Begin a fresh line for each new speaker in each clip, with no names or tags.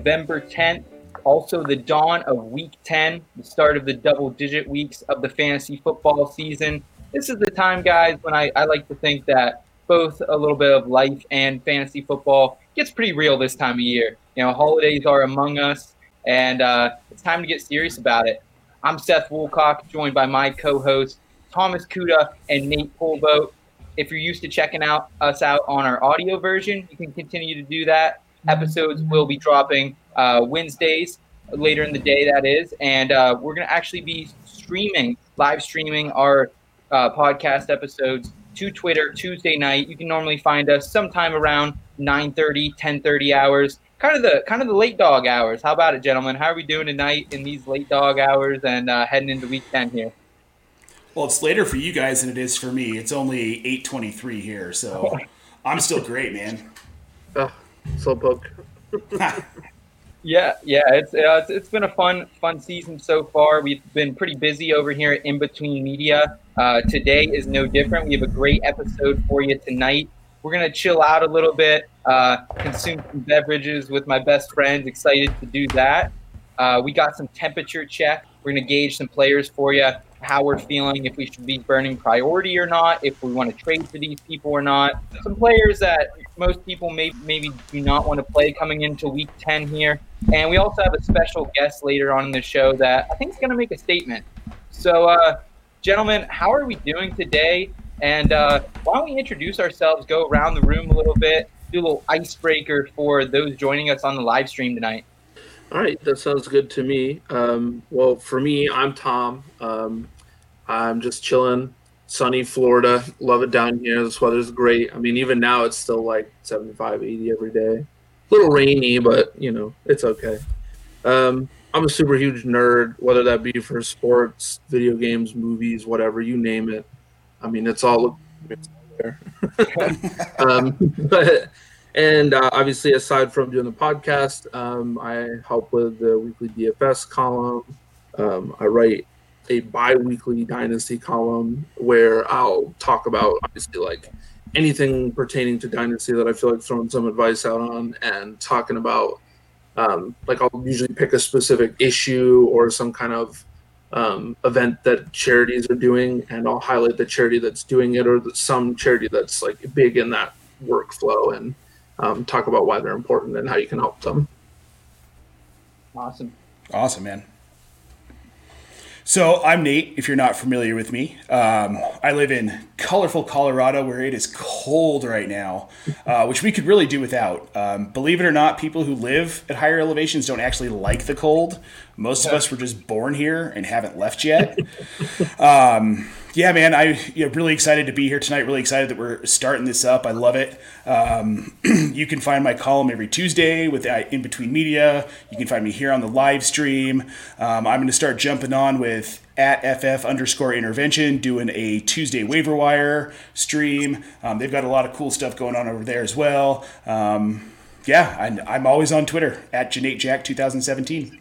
November 10th, also the dawn of week 10, the start of the double digit weeks of the fantasy football season. This is the time, guys, when I, I like to think that both a little bit of life and fantasy football gets pretty real this time of year. You know, holidays are among us, and uh, it's time to get serious about it. I'm Seth Woolcock, joined by my co hosts, Thomas Kuda and Nate Polboat. If you're used to checking out us out on our audio version, you can continue to do that. Episodes will be dropping uh, Wednesdays later in the day, that is, and uh, we're going to actually be streaming, live streaming our uh, podcast episodes to Twitter Tuesday night. You can normally find us sometime around 9:30, 10:30 hours, kind of the kind of the late dog hours. How about it, gentlemen? How are we doing tonight in these late dog hours and uh, heading into week 10 here?
Well, it's later for you guys than it is for me. It's only eight twenty-three here, so I'm still great, man.
Oh, slowpoke.
Yeah, yeah, it's, uh, it's it's been a fun fun season so far. We've been pretty busy over here In Between Media. Uh, today is no different. We have a great episode for you tonight. We're gonna chill out a little bit, uh, consume some beverages with my best friends. Excited to do that. Uh, we got some temperature check. We're gonna gauge some players for you, how we're feeling, if we should be burning priority or not, if we want to trade for these people or not. Some players that most people may, maybe do not want to play coming into week 10 here. And we also have a special guest later on in the show that I think is going to make a statement. So, uh, gentlemen, how are we doing today? And uh, why don't we introduce ourselves, go around the room a little bit, do a little icebreaker for those joining us on the live stream tonight.
All right, that sounds good to me. Um, well, for me, I'm Tom. Um, I'm just chilling, sunny Florida. Love it down here. This weather's great. I mean, even now it's still like 75, 80 every day. A little rainy, but you know, it's okay. Um, I'm a super huge nerd, whether that be for sports, video games, movies, whatever you name it. I mean, it's all, it's all there. um, but and uh, obviously, aside from doing the podcast, um, I help with the weekly DFS column. Um, I write a bi-weekly dynasty column where I'll talk about obviously like anything pertaining to dynasty that I feel like throwing some advice out on and talking about um, like I'll usually pick a specific issue or some kind of um, event that charities are doing and I'll highlight the charity that's doing it or the, some charity that's like big in that workflow and um, talk about why they're important and how you can help them.
Awesome.
Awesome, man. So I'm Nate. If you're not familiar with me, um, I live in colorful Colorado, where it is cold right now, uh, which we could really do without. Um, believe it or not, people who live at higher elevations don't actually like the cold. Most of us were just born here and haven't left yet. um, yeah, man, I know, really excited to be here tonight. Really excited that we're starting this up. I love it. Um, you can find my column every Tuesday with uh, In Between Media. You can find me here on the live stream. Um, I'm going to start jumping on with at FF underscore intervention doing a Tuesday waiver wire stream. Um, they've got a lot of cool stuff going on over there as well. Um, yeah, I, I'm always on Twitter at Jack 2017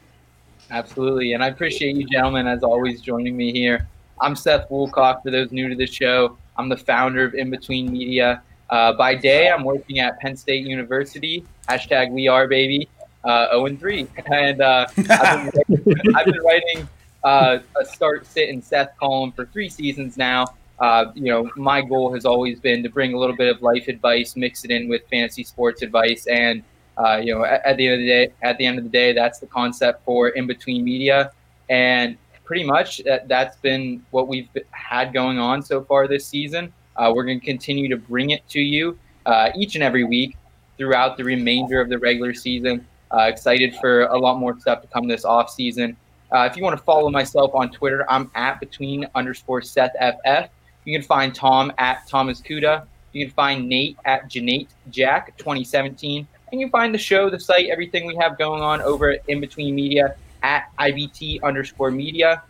Absolutely, and I appreciate you gentlemen as always joining me here. I'm Seth Woolcock. For those new to the show, I'm the founder of In Between Media. Uh, by day, I'm working at Penn State University. Hashtag We Are Baby. Uh, 0 and 3. And uh, I've, been, I've, been, writing uh, a start, sit, and Seth column for three seasons now. Uh, you know, my goal has always been to bring a little bit of life advice, mix it in with fantasy sports advice, and uh, you know, at, at, the end of the day, at the end of the day, that's the concept for in between media. And pretty much that, that's been what we've had going on so far this season. Uh, we're going to continue to bring it to you uh, each and every week throughout the remainder of the regular season. Uh, excited for a lot more stuff to come this off season. Uh, if you want to follow myself on Twitter, I'm at between underscore Seth FF. You can find Tom at Thomas Kuda. You can find Nate at Janate Jack 2017. And you find the show, the site, everything we have going on over at In Between Media at IBT underscore media.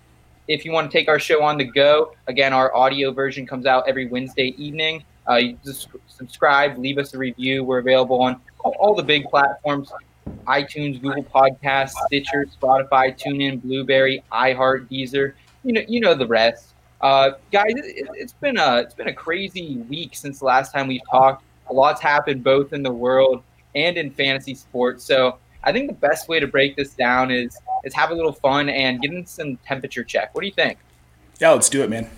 If you want to take our show on the go, again, our audio version comes out every Wednesday evening. Uh, you just subscribe, leave us a review. We're available on all, the big platforms iTunes, Google Podcasts, Stitcher, Spotify, TuneIn, Blubrry, iHeart, Deezer. You know, you know the rest. Uh, guys, it, has been a it's been a crazy week since the last time we've talked. A lot's happened both in the world and in fantasy sports. So I think the best way to break this down is is have a little fun and get in some temperature check. What do you think?
Yeah, let's do it, man.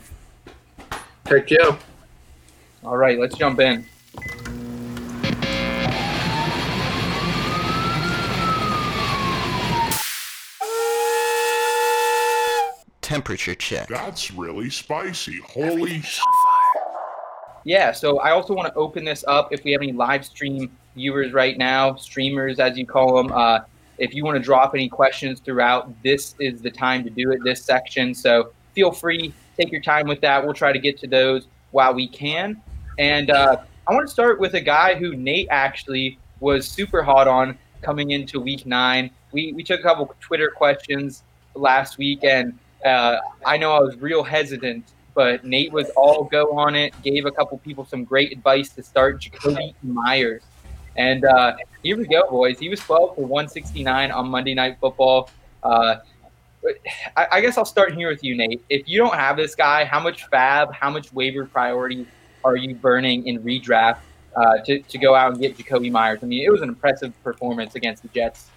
Heck yeah.
All right, let's jump in.
Temperature check.
That's really spicy. Holy sh-
Yeah, so I also want to open this up if we have any live stream viewers right now, streamers as you call them. Uh, if you want to drop any questions throughout, this is the time to do it, this section. So feel free, take your time with that. We'll try to get to those while we can. And uh, I want to start with a guy who Nate actually was super hot on coming into week nine. We, we took a couple Twitter questions last week, and uh, I know I was real hesitant, but Nate was all go on it, gave a couple people some great advice to start Jakobi Meyers. And uh, here we go, boys. He was 12 for 169 on Monday Night Football. Uh, I, I, guess I'll start here with you, Nate. If you don't have this guy, how much fab, how much waiver priority are you burning in redraft uh, to, to go out and get Jakobi Meyers? I mean, it was an impressive performance against the Jets.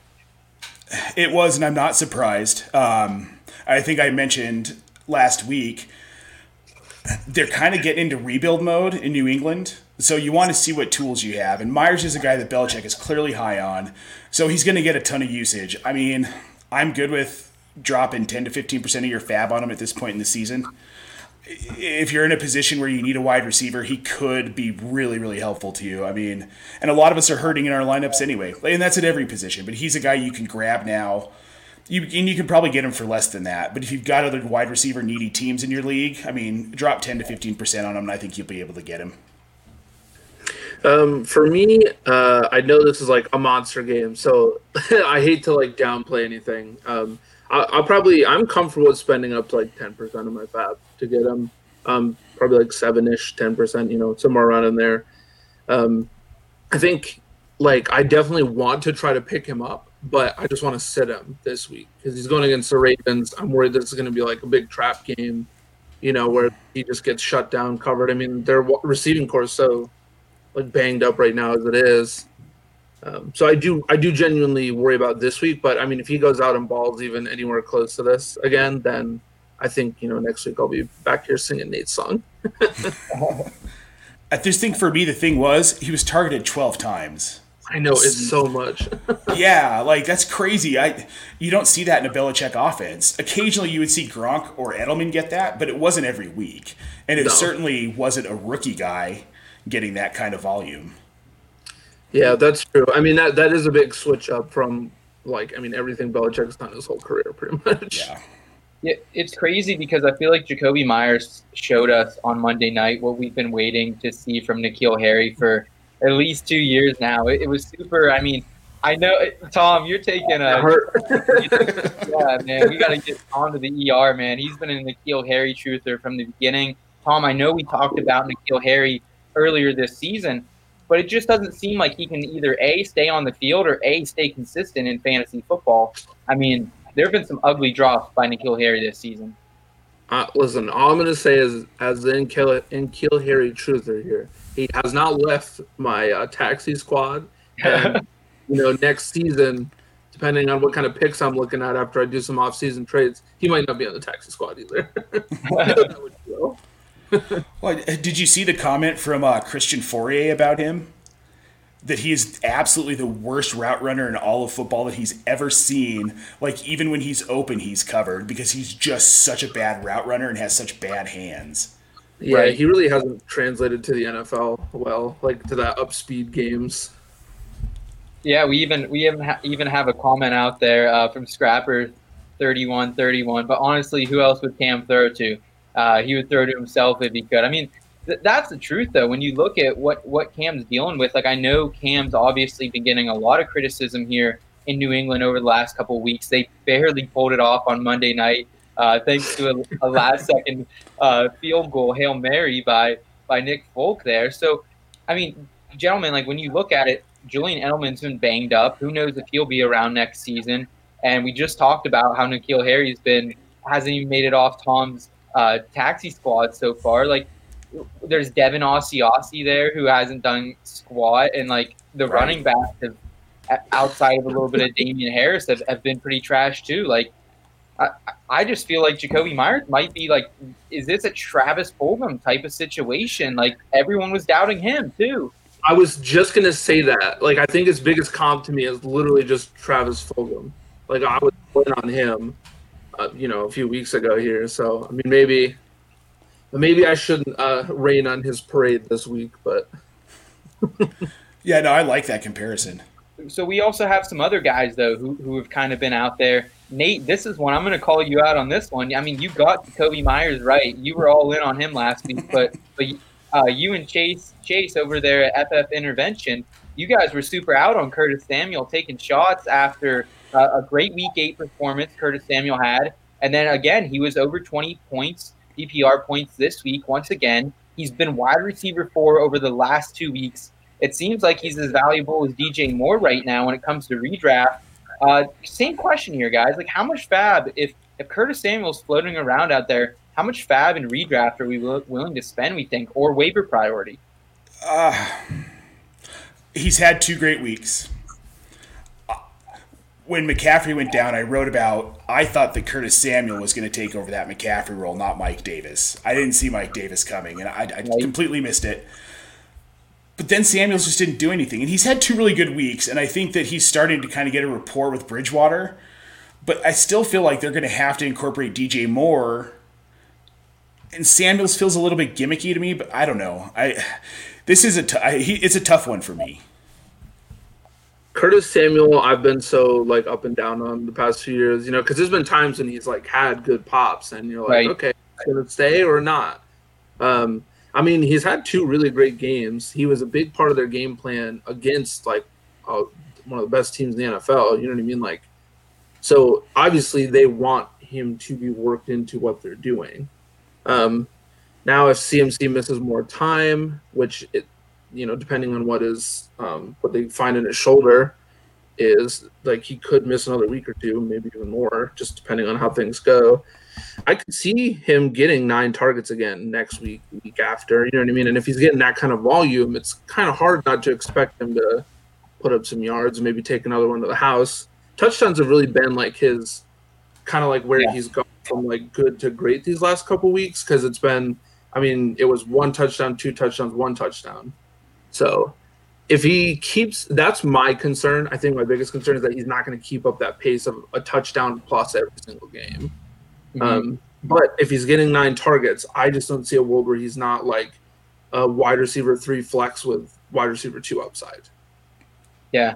It was, and I'm not surprised. Um, I think I mentioned last week they're kind of getting into rebuild mode in New England. So you want to see what tools you have. And Meyers is a guy that Belichick is clearly high on. So he's going to get a ton of usage. I mean, I'm good with dropping 10 to 15% of your fab on him at this point in the season. If you're in a position where you need a wide receiver, he could be really, really helpful to you. I mean, and a lot of us are hurting in our lineups anyway. And that's at every position. But he's a guy you can grab now you and you can probably get him for less than that. But if you've got other wide receiver needy teams in your league, I mean, drop ten to fifteen percent on him, and I think you'll be able to get him.
Um, for me, uh, I know this is like a monster game, so I hate to like downplay anything. Um, I, will probably I'm comfortable with spending up to like ten percent of my fab to get him. Um, probably like seven ish, ten percent, you know, somewhere around in there. Um, I think like I definitely want to try to pick him up but I just want to sit him this week because he's going against the Ravens. I'm worried this is going to be like a big trap game, you know, where he just gets shut down, covered. I mean, their receiving corps so like banged up right now as it is. Um, so I do, I do genuinely worry about this week. But I mean, if he goes out and balls even anywhere close to this again, then I think you know next week I'll be back here singing Nate's song.
I just think for me the thing was he was targeted 12 times.
I know it's so much.
yeah, like that's crazy. I you don't see that in a Belichick offense. Occasionally, you would see Gronk or Edelman get that, but it wasn't every week, and it no. certainly wasn't a rookie guy getting that kind of volume.
Yeah, that's true. I mean that that is a big switch up from like I mean everything Belichick's done his whole career, pretty much.
Yeah.
Yeah, it's crazy because I feel like Jakobi Meyers showed us on Monday night what we've been waiting to see from N'Keal Harry for at least two years now. It, it was super. I mean, I know, Tom, you're taking a hurt. yeah, man, we got to get onto the ER, man. He's been an N'Keal Harry truther from the beginning. Tom, I know we talked about N'Keal Harry earlier this season, but it just doesn't seem like he can either a stay on the field or a stay consistent in fantasy football. I mean, there have been some ugly drops by N'Keal Harry this season.
Uh, listen, all I'm going to say is, as the N'Keal Harry truther here, he has not left my uh, taxi squad. And, you know, next season, depending on what kind of picks I'm looking at after I do some off-season trades, he might not be on the taxi squad either.
well, did you see the comment from uh, Christian Fauria about him? That he is absolutely the worst route runner in all of football that he's ever seen. Like even when he's open, he's covered because he's just such a bad route runner and has such bad hands.
Yeah, right. he really hasn't translated to the NFL well, like to that up speed games.
Yeah, we even we even ha- even have a comment out there uh, from Scrapper, 31-31. But honestly, who else would Cam throw to? Uh, he would throw to himself if he could. I mean, th- that's the truth though. When you look at what what Cam's dealing with, like I know Cam's obviously been getting a lot of criticism here in New England over the last couple weeks. They barely pulled it off on Monday night uh, thanks to a, a last second uh, field goal hail mary by by Nick Folk there. So, I mean, gentlemen, like when you look at it, Julian Edelman's been banged up. Who knows if he'll be around next season? And we just talked about how N'Keal Harry's been hasn't even made it off Tom's uh, taxi squad so far. Like, there's Devin Asiasi there who hasn't done squat, and like the
Right.
running backs have outside of a little bit of Damien Harris have, have been pretty trash too. Like I, I just feel like Jakobi Meyers might be like, is this a Travis Fulgham type of situation? Like everyone was doubting him too.
I was just gonna say that. Like, I think his biggest comp to me is literally just Travis Fulgham. Like, I was in on him, uh, you know, a few weeks ago here. So, I mean, maybe, maybe I shouldn't uh, rain on his parade this week. But
Yeah, no, I like that comparison.
So we also have some other guys though who, who have kind of been out there. Nate, this is one I'm going to call you out on this one. I mean, you got Kobe Meyers right. You were all in on him last week, but but uh, you and Chase Chase over there at FF Intervention, you guys were super out on Curtis Samuel taking shots after a great Week Eight performance Curtis Samuel had, and then again he was over 20 points PPR points this week once again. He's been wide receiver four over the last two weeks. It seems like he's as valuable as DJ Moore right now when it comes to redraft. Uh, same question here, guys. Like, how much fab if if Curtis Samuel's floating around out there? How much fab in redraft are we wi- willing to spend? We think, or waiver priority?
Uh, he's had two great weeks. When McCaffrey went down, I wrote about I thought that Curtis Samuel was going to take over that McCaffrey role, not Mike Davis. I didn't see Mike Davis coming, and I, I
Right.
completely missed it. But then Samuels just didn't do anything, and he's had two really good weeks, and I think that he's starting to kind of get a rapport with Bridgewater. But I still feel like they're going to have to incorporate DJ Moore and Samuels feels a little bit gimmicky to me, but I don't know. I this is a t- I, he, it's a tough one for me.
Curtis Samuel, I've been so like up and down on the past few years, you know, because there's been times when he's like had good pops, and you're like,
Right.
okay, it stay or not? Um, I mean, he's had two really great games. He was a big part of their game plan against like uh, one of the best teams in the NFL. You know what I mean? Like, so obviously they want him to be worked into what they're doing. Um, now, if CMC misses more time, which it, you know, depending on what is um, what they find in his shoulder, is like he could miss another week or two, maybe even more, just depending on how things go. I could see him getting nine targets again next week, week after. You know what I mean? And if he's getting that kind of volume, it's kind of hard not to expect him to put up some yards, maybe take another one to the house. Touchdowns have really been like his kind of like where
Yeah.
he's gone from like good to great these last couple weeks because it's been, I mean, it was one touchdown, two touchdowns, one touchdown. So if he keeps, that's my concern. I think my biggest concern is that he's not going to keep up that pace of a touchdown plus every single game. Um, but if he's getting nine targets, I just don't see a world where he's not like a wide receiver three flex with wide receiver two upside.
Yeah.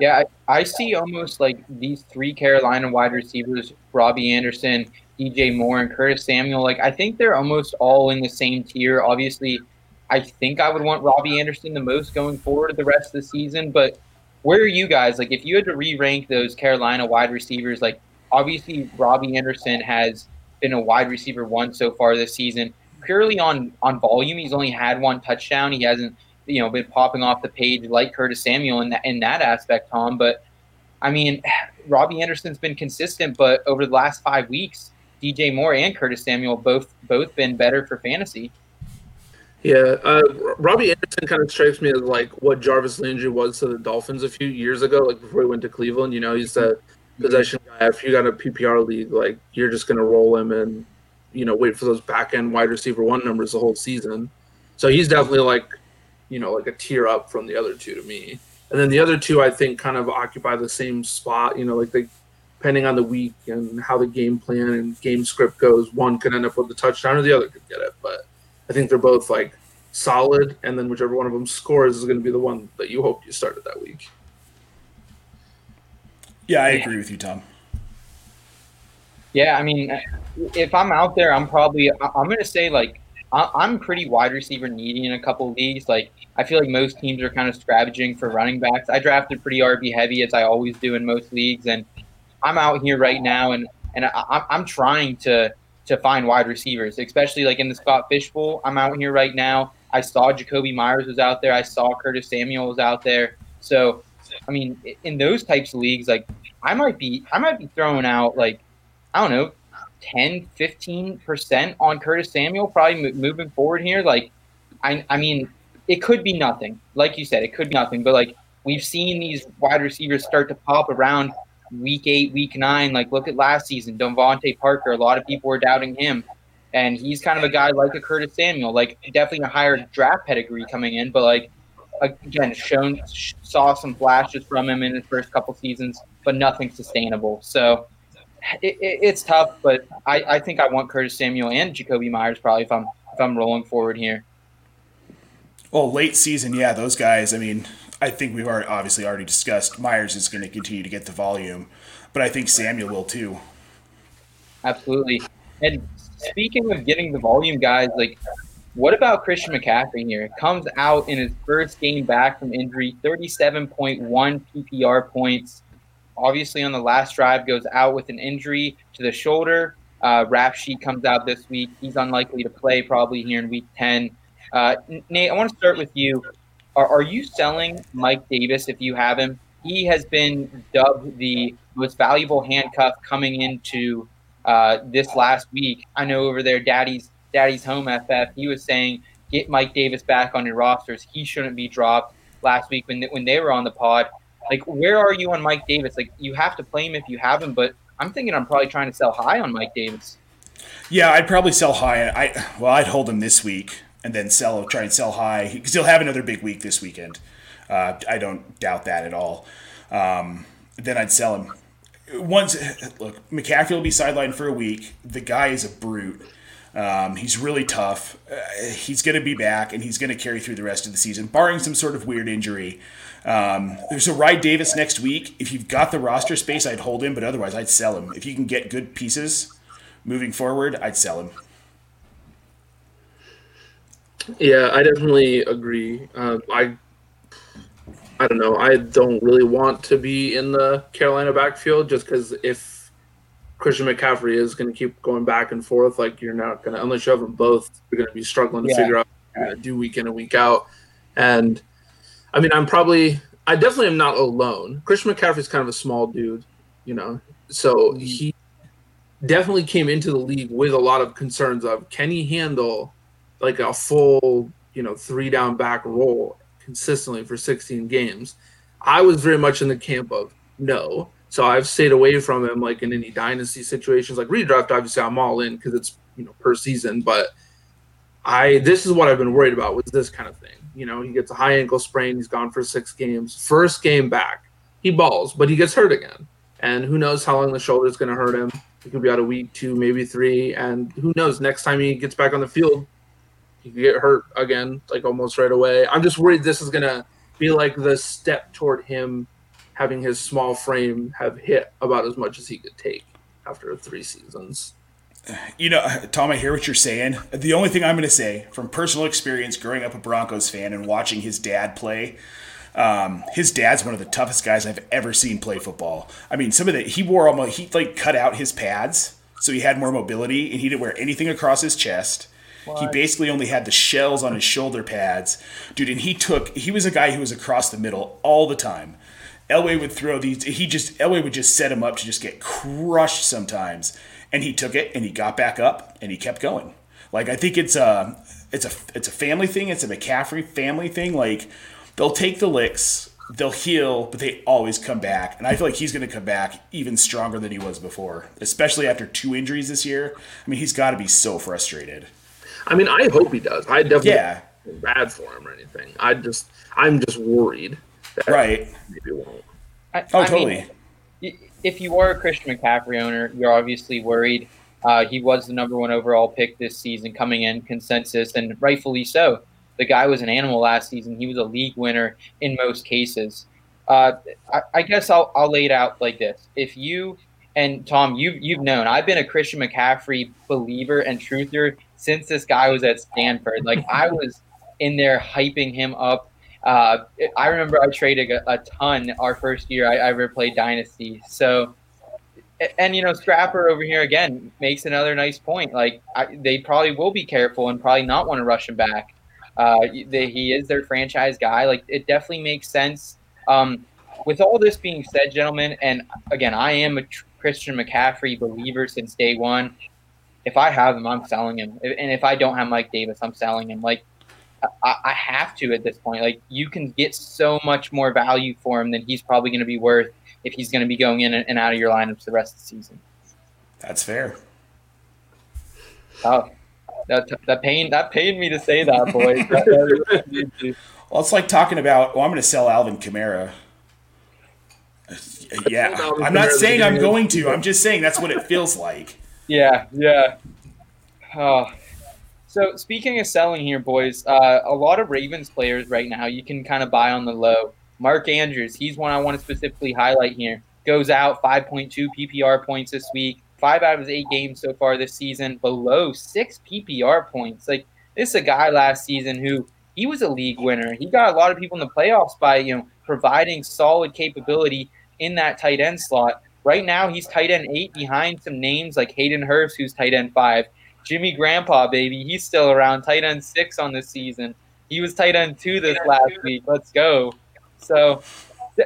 Yeah, I, I see almost like these three Carolina wide receivers, Robbie Anderson, DJ Moore, and Curtis Samuel. Like, I think they're almost all in the same tier. Obviously, I think I would want Robbie Anderson the most going forward the rest of the season. But where are you guys? Like, if you had to re rank those Carolina wide receivers, like, obviously, Robbie Anderson has been a wide receiver one so far this season. Purely on, on volume, he's only had one touchdown. He hasn't you know been popping off the page like Curtis Samuel in that in that aspect, Tom. But I mean, Robbie Anderson's been consistent, but over the last five weeks, DJ Moore and Curtis Samuel both both been better for fantasy.
Yeah, uh, Robbie Anderson kind of strikes me as like what Jarvis Landry was to the Dolphins a few years ago, like before he went to Cleveland. You know, he's that possession guy. If you got a PPR league, like you're just gonna roll him and you know wait for those back end wide receiver one numbers the whole season. So he's definitely like you know like a tier up from the other two to me. And then the other two, I think, kind of occupy the same spot. You know, like they depending on the week and how the game plan and game script goes, one could end up with the touchdown or the other could get it. But I think they're both like solid, and then whichever one of them scores is going to be the one that you hope you started that week.
Yeah, I agree with you, Tom.
Yeah, I mean, if I'm out there, I'm probably I- I'm gonna say like I- I'm pretty wide receiver needy in a couple of leagues. Like I feel like most teams are kind of scavenging for running backs. I drafted pretty RB heavy as I always do in most leagues, and I'm out here right now, and and I, I'm- I'm trying to to find wide receivers, especially like in the Scott Fish Bowl. I'm out here right now. I saw Jakobi Meyers was out there. I saw Curtis Samuel was out there. So, I mean, in those types of leagues, like I might be I might be throwing out like I don't know 10, 15% on Curtis Samuel probably moving forward here. Like, I, I mean, it could be nothing. Like you said, it could be nothing. But like we've seen these wide receivers start to pop around week eight, week nine. Like look at last season, DeVante Parker. A lot of people were doubting him, and he's kind of a guy like a Curtis Samuel. Like definitely a higher draft pedigree coming in, but like again, shown saw some flashes from him in his first couple seasons, but nothing sustainable. So. It, it, it's tough, but I, I think I want Curtis Samuel and Jakobi Meyers probably if I'm if I'm rolling forward here.
Well, late season, yeah, those guys. I mean, I think we've already, obviously already discussed Meyers is going to continue to get the volume, but I think Samuel will too.
Absolutely. And speaking of getting the volume, guys, like, what about Christian McCaffrey here? Comes out in his first game back from injury, 37.1 PPR points. Obviously, on the last drive, goes out with an injury to the shoulder. Uh, rap sheet comes out this week. He's unlikely to play probably here in week 10. Uh, Nate, I want to start with you. Are, are you selling Mike Davis if you have him? He has been dubbed the most valuable handcuff coming into uh, this last week. I know over there, Daddy's Daddy's Home FF, he was saying get Mike Davis back on your rosters. He shouldn't be dropped last week when when they were on the pod. Like, where are you on Mike Davis? Like, you have to play him if you have him, but I'm thinking I'm probably trying to sell high on Mike Davis.
Yeah, I'd probably sell high. I well, I'd hold him this week and then sell, try and sell high because he'll have another big week this weekend. Uh, I don't doubt that at all. Um, then I'd sell him. Once, look, McCaffrey will be sidelined for a week. The guy is a brute. Um, he's really tough. Uh, he's going to be back, and he's going to carry through the rest of the season, barring some sort of weird injury. Um, there's a Ride Davis next week. If you've got the roster space, I'd hold him, but otherwise, I'd sell him. If you can get good pieces moving forward, I'd sell him.
Yeah, I definitely agree. Uh, I I don't know. I don't really want to be in the Carolina backfield just because if Christian McCaffrey is going to keep going back and forth, like you're not going to, unless you have them both, you're going to be struggling to yeah. figure out what to do week in and week out. And I mean, I'm probably, I definitely am not alone. Christian McCaffrey is kind of a small dude, you know, so mm-hmm. he definitely came into the league with a lot of concerns of can he handle like a full, you know, three down back role consistently for 16 games. I was very much in the camp of no. So I've stayed away from him like in any dynasty situations. Like redraft, obviously I'm all in because it's you know per season, but I this is what I've been worried about with this kind of thing. You know, he gets a high ankle sprain, he's gone for six games. First game back, he balls, but he gets hurt again. And who knows how long the shoulder is going to hurt him. He could be out a week, two, maybe three. And who knows, next time he gets back on the field, he could get hurt again, like almost right away. I'm just worried this is gonna be like the step toward him having his small frame have hit about as much as he could take after three seasons.
You know, Tom, I hear what you're saying. The only thing I'm going to say from personal experience growing up a Broncos fan and watching his dad play, um, his dad's one of the toughest guys I've ever seen play football. I mean, some of the, he wore almost, he like cut out his pads so he had more mobility and he didn't wear anything across his chest. What? He basically only had the shells on his shoulder pads, dude. And he took. He was a guy who was across the middle all the time. Elway would throw these. He just Elway would just set him up to just get crushed sometimes, and he took it and he got back up and he kept going. Like I think it's a it's a it's a family thing. It's a McCaffrey family thing. Like they'll take the licks, they'll heal, but they always come back. And I feel like he's going to come back even stronger than he was before, especially after two injuries this year. I mean, he's got to be so frustrated.
I mean, I hope he does. I definitely yeah. bad for him or anything. I just I'm just worried.
right.
Maybe won't.
I, oh, I totally. Mean, if you are a Christian McCaffrey owner, you're obviously worried. Uh, he was the number one overall pick this season, coming in consensus, and rightfully so. The guy was an animal last season. He was a league winner in most cases. Uh, I, I guess I'll, I'll lay it out like this: If you and Tom, you've you've known I've been a Christian McCaffrey believer and truther since this guy was at Stanford. Like I was in there hyping him up. Uh, I remember I traded a, a ton our first year I, I, ever played Dynasty. So, and you know, Scrapper over here again makes another nice point. Like I, they probably will be careful and probably not want to rush him back. Uh, they, he is their franchise guy. Like it definitely makes sense. Um, with all this being said, gentlemen, and again, I am a Christian McCaffrey believer since day one. if I have him, I'm selling him. And if I don't have Mike Davis, I'm selling him. Like I, I have to at this point. Like you can get so much more value for him than he's probably going to be worth if he's going to be going in and out of your lineups the rest of the season.
That's fair.
Oh, that that pain that pained me to say that, boys.
well, it's like talking about. Well, I'm going to sell Alvin Kamara. Yeah, I'm not saying I'm going to. I'm just saying that's what it feels like.
Yeah, yeah. Oh. So speaking of selling here, boys, uh, a lot of Ravens players right now you can kind of buy on the low. Mark Andrews, he's one I want to specifically highlight here. Goes out 5.2 PPR points this week five out of his eight games so far this season, below six PPR points. Like this is a guy last season who he was a league winner. He got a lot of people in the playoffs by you know providing solid capability in that tight end slot. Right now, he's tight end eight behind some names like Hayden Hurst, who's tight end five. Jimmy Grandpa, baby, he's still around. Tight end six on this season. He was tight end two this last week. Let's go. So,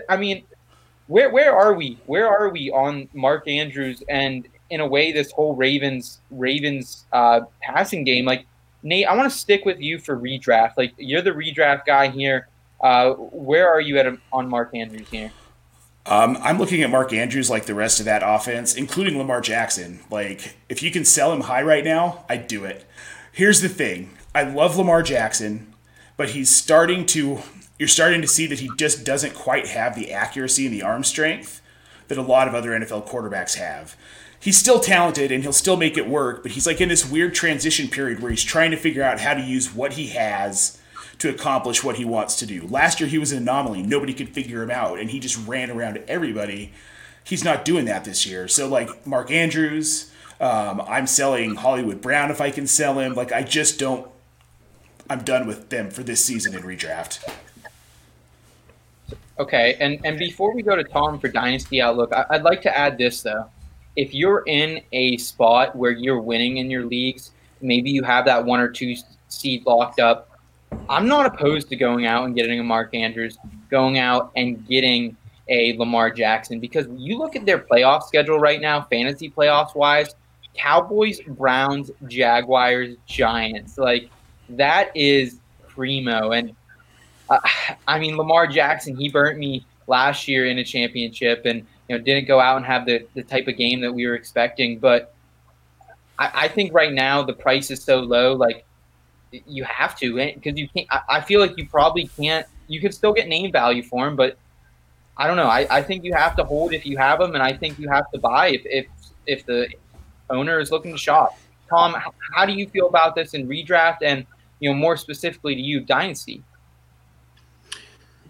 I mean, where where are we? Where are we on Mark Andrews and in a way this whole Ravens Ravens uh, passing game. Like Nate, I want to stick with you for redraft. Like you're the redraft guy here. Uh, where are you at on Mark Andrews here?
Um, I'm looking at Mark Andrews like the rest of that offense, including Lamar Jackson. Like if you can sell him high right now, I'd do it. Here's the thing: I love Lamar Jackson, but he's starting to. You're starting to see that he just doesn't quite have the accuracy and the arm strength that a lot of other NFL quarterbacks have he's still talented and he'll still make it work, but he's like in this weird transition period where he's trying to figure out how to use what he has to accomplish what he wants to do. Last year he was an anomaly. Nobody could figure him out and he just ran around everybody. He's not doing that this year. So like Mark Andrews, um, I'm selling Hollywood Brown if I can sell him. Like I just don't I'm done with them for this season in redraft.
Okay, and and before we go to Tom for Dynasty Outlook, I, would like to add this though if you're in a spot where you're winning in your leagues, maybe you have that one or two seed locked up. I'm not opposed to going out and getting a Mark Andrews, going out and getting a Lamar Jackson because you look at their playoff schedule right now, fantasy playoffs wise, Cowboys, Browns, Jaguars, Giants. Like that is primo. And uh, I mean, Lamar Jackson, he burnt me last year in a championship and you know, didn't go out and have the, the type of game that we were expecting. But I, I think right now the price is so low, like you have to, because you can't. I, I, feel like you probably can't. You can still get name value for him, but I don't know. I, I think you have to hold if you have them, and I think you have to buy if if, if the owner is looking to shop. Tom, how, how do you feel about this in redraft, and you know more specifically to you, dynasty?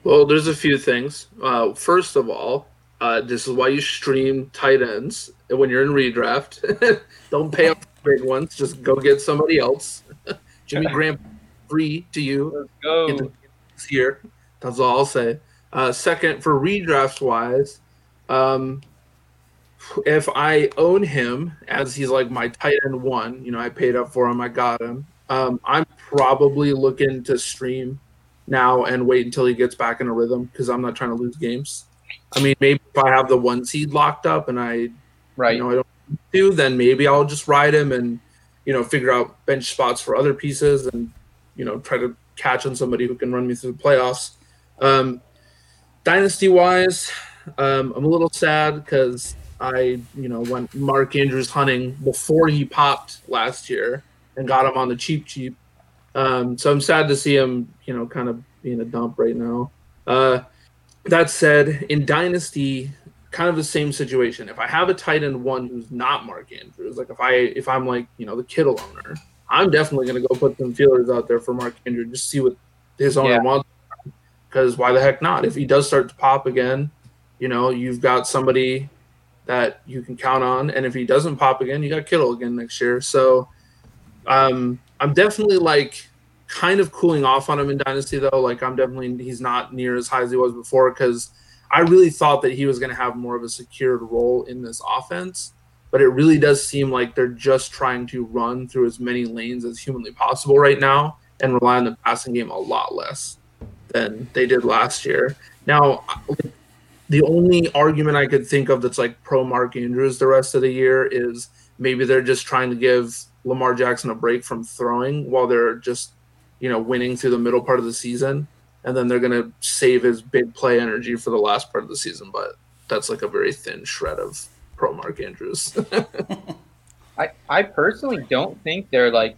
Well, there's a few things. Uh, first of all, uh, this is why you stream tight ends when you're in redraft. Don't pay up big ones. Just go get somebody else. Jimmy Graham free to you.
Let's go.
Here. That's all I'll say. Uh, second, for redraft wise, um, if I own him as he's like my tight end one, you know, I paid up for him, I got him. Um, I'm probably looking to stream now and wait until he gets back in a rhythm because I'm not trying to lose games. I mean, maybe if I have the one seed locked up and I, right, you know, I don't do, then maybe I'll just ride him and, you know, figure out bench spots for other pieces and, you know, try to catch on somebody who can run me through the playoffs. Um, dynasty wise, um, I'm a little sad because I, you know, went Mark Andrews hunting before he popped last year and got him on the cheap, cheap. Um, so I'm sad to see him, you know, kind of being a dump right now. Uh, that said, in Dynasty, kind of the same situation. If I have a tight end one who's not Mark Andrews, like if I if I'm like you know the Kittle owner, I'm definitely going to go put some feelers out there for Mark Andrews just see what his owner yeah. wants. Because why the heck not? If he does start to pop again, you know you've got somebody that you can count on, and if he doesn't pop again, you got Kittle again next year. So um, I'm definitely like kind of cooling off on him in Dynasty though. Like I'm definitely he's not near as high as he was before because I really thought that he was going to have more of a secured role in this offense. But it really does seem like they're just trying to run through as many lanes as humanly possible right now and rely on the passing game a lot less than they did last year. Now, the only argument I could think of that's like pro Mark Andrews the rest of the year is maybe they're just trying to give Lamar Jackson a break from throwing while they're just, you know, winning through the middle part of the season. And then they're to save his big play energy for the last part of the season. But that's like a very thin shred of pro Mark Andrews.
I, I personally don't think they're like,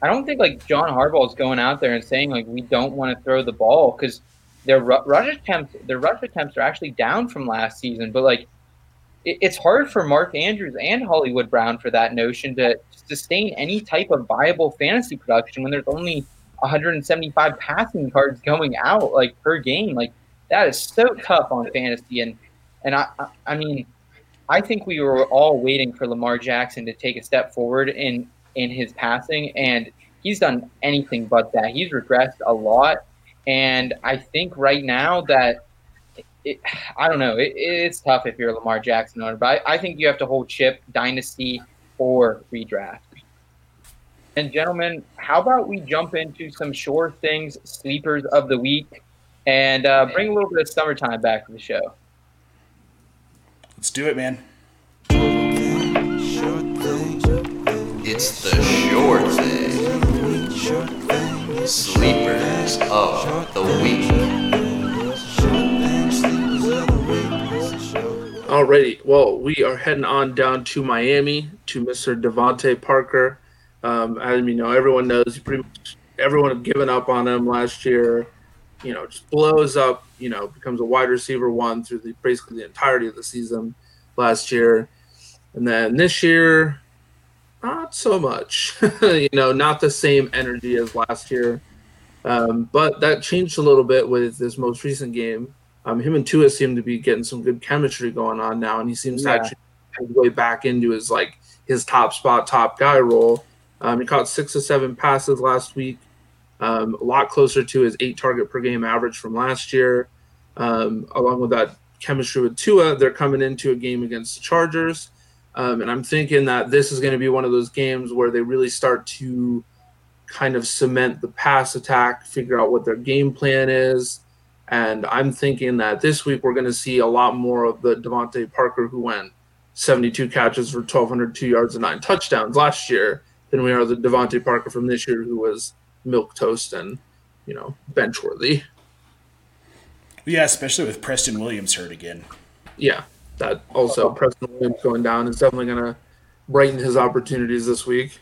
I don't think like John Harbaugh is going out there and saying like we don't want to throw the ball because their ru- rush attempts their rush attempts are actually down from last season. But like, it, it's hard for Mark Andrews and Hollywood Brown for that notion to sustain any type of viable fantasy production when there's only 175 passing yards going out like per game. Like that is so tough on fantasy and and I I, mean I think we were all waiting for Lamar Jackson to take a step forward in in his passing, and he's done anything but that. He's regressed a lot, and I think right now that it, I don't know. It, it's tough if you're Lamar Jackson owner, but I, I think you have to hold chip dynasty or redraft. And gentlemen, how about we jump into some sure things sleepers of the week and uh, bring a little bit of summertime back to the show.
Let's do it, man.
It's the sure thing. Sleepers of the week.
Alrighty, well, we are heading on down to Miami to Mr. DeVante Parker. Um, as you know, everyone knows pretty much everyone had given up on him last year. You know, just blows up. You know, becomes a wide receiver one through the basically the entirety of the season last year, and then this year, not so much. you know, not the same energy as last year. Um, but that changed a little bit with this most recent game. Um, him and Tua seem to be getting some good chemistry going on now, and he seems
Yeah.
to actually way back into his like his top spot, top guy role. Um, he caught six or seven passes last week, um, a lot closer to his eight target per game average from last year. Um, along with that chemistry with Tua, they're coming into a game against the Chargers. Um, and I'm thinking that this is going to be one of those games where they really start to kind of cement the pass attack, figure out what their game plan is. And I'm thinking that this week we're going to see a lot more of the DeVante Parker who went 72 catches for 1,202 yards and nine touchdowns last year than we are the DeVante Parker from this year who was milk toast and, you know, bench worthy.
Yeah, especially with Preston Williams hurt again.
Yeah, that also Preston Williams going down is definitely going to brighten his opportunities this week.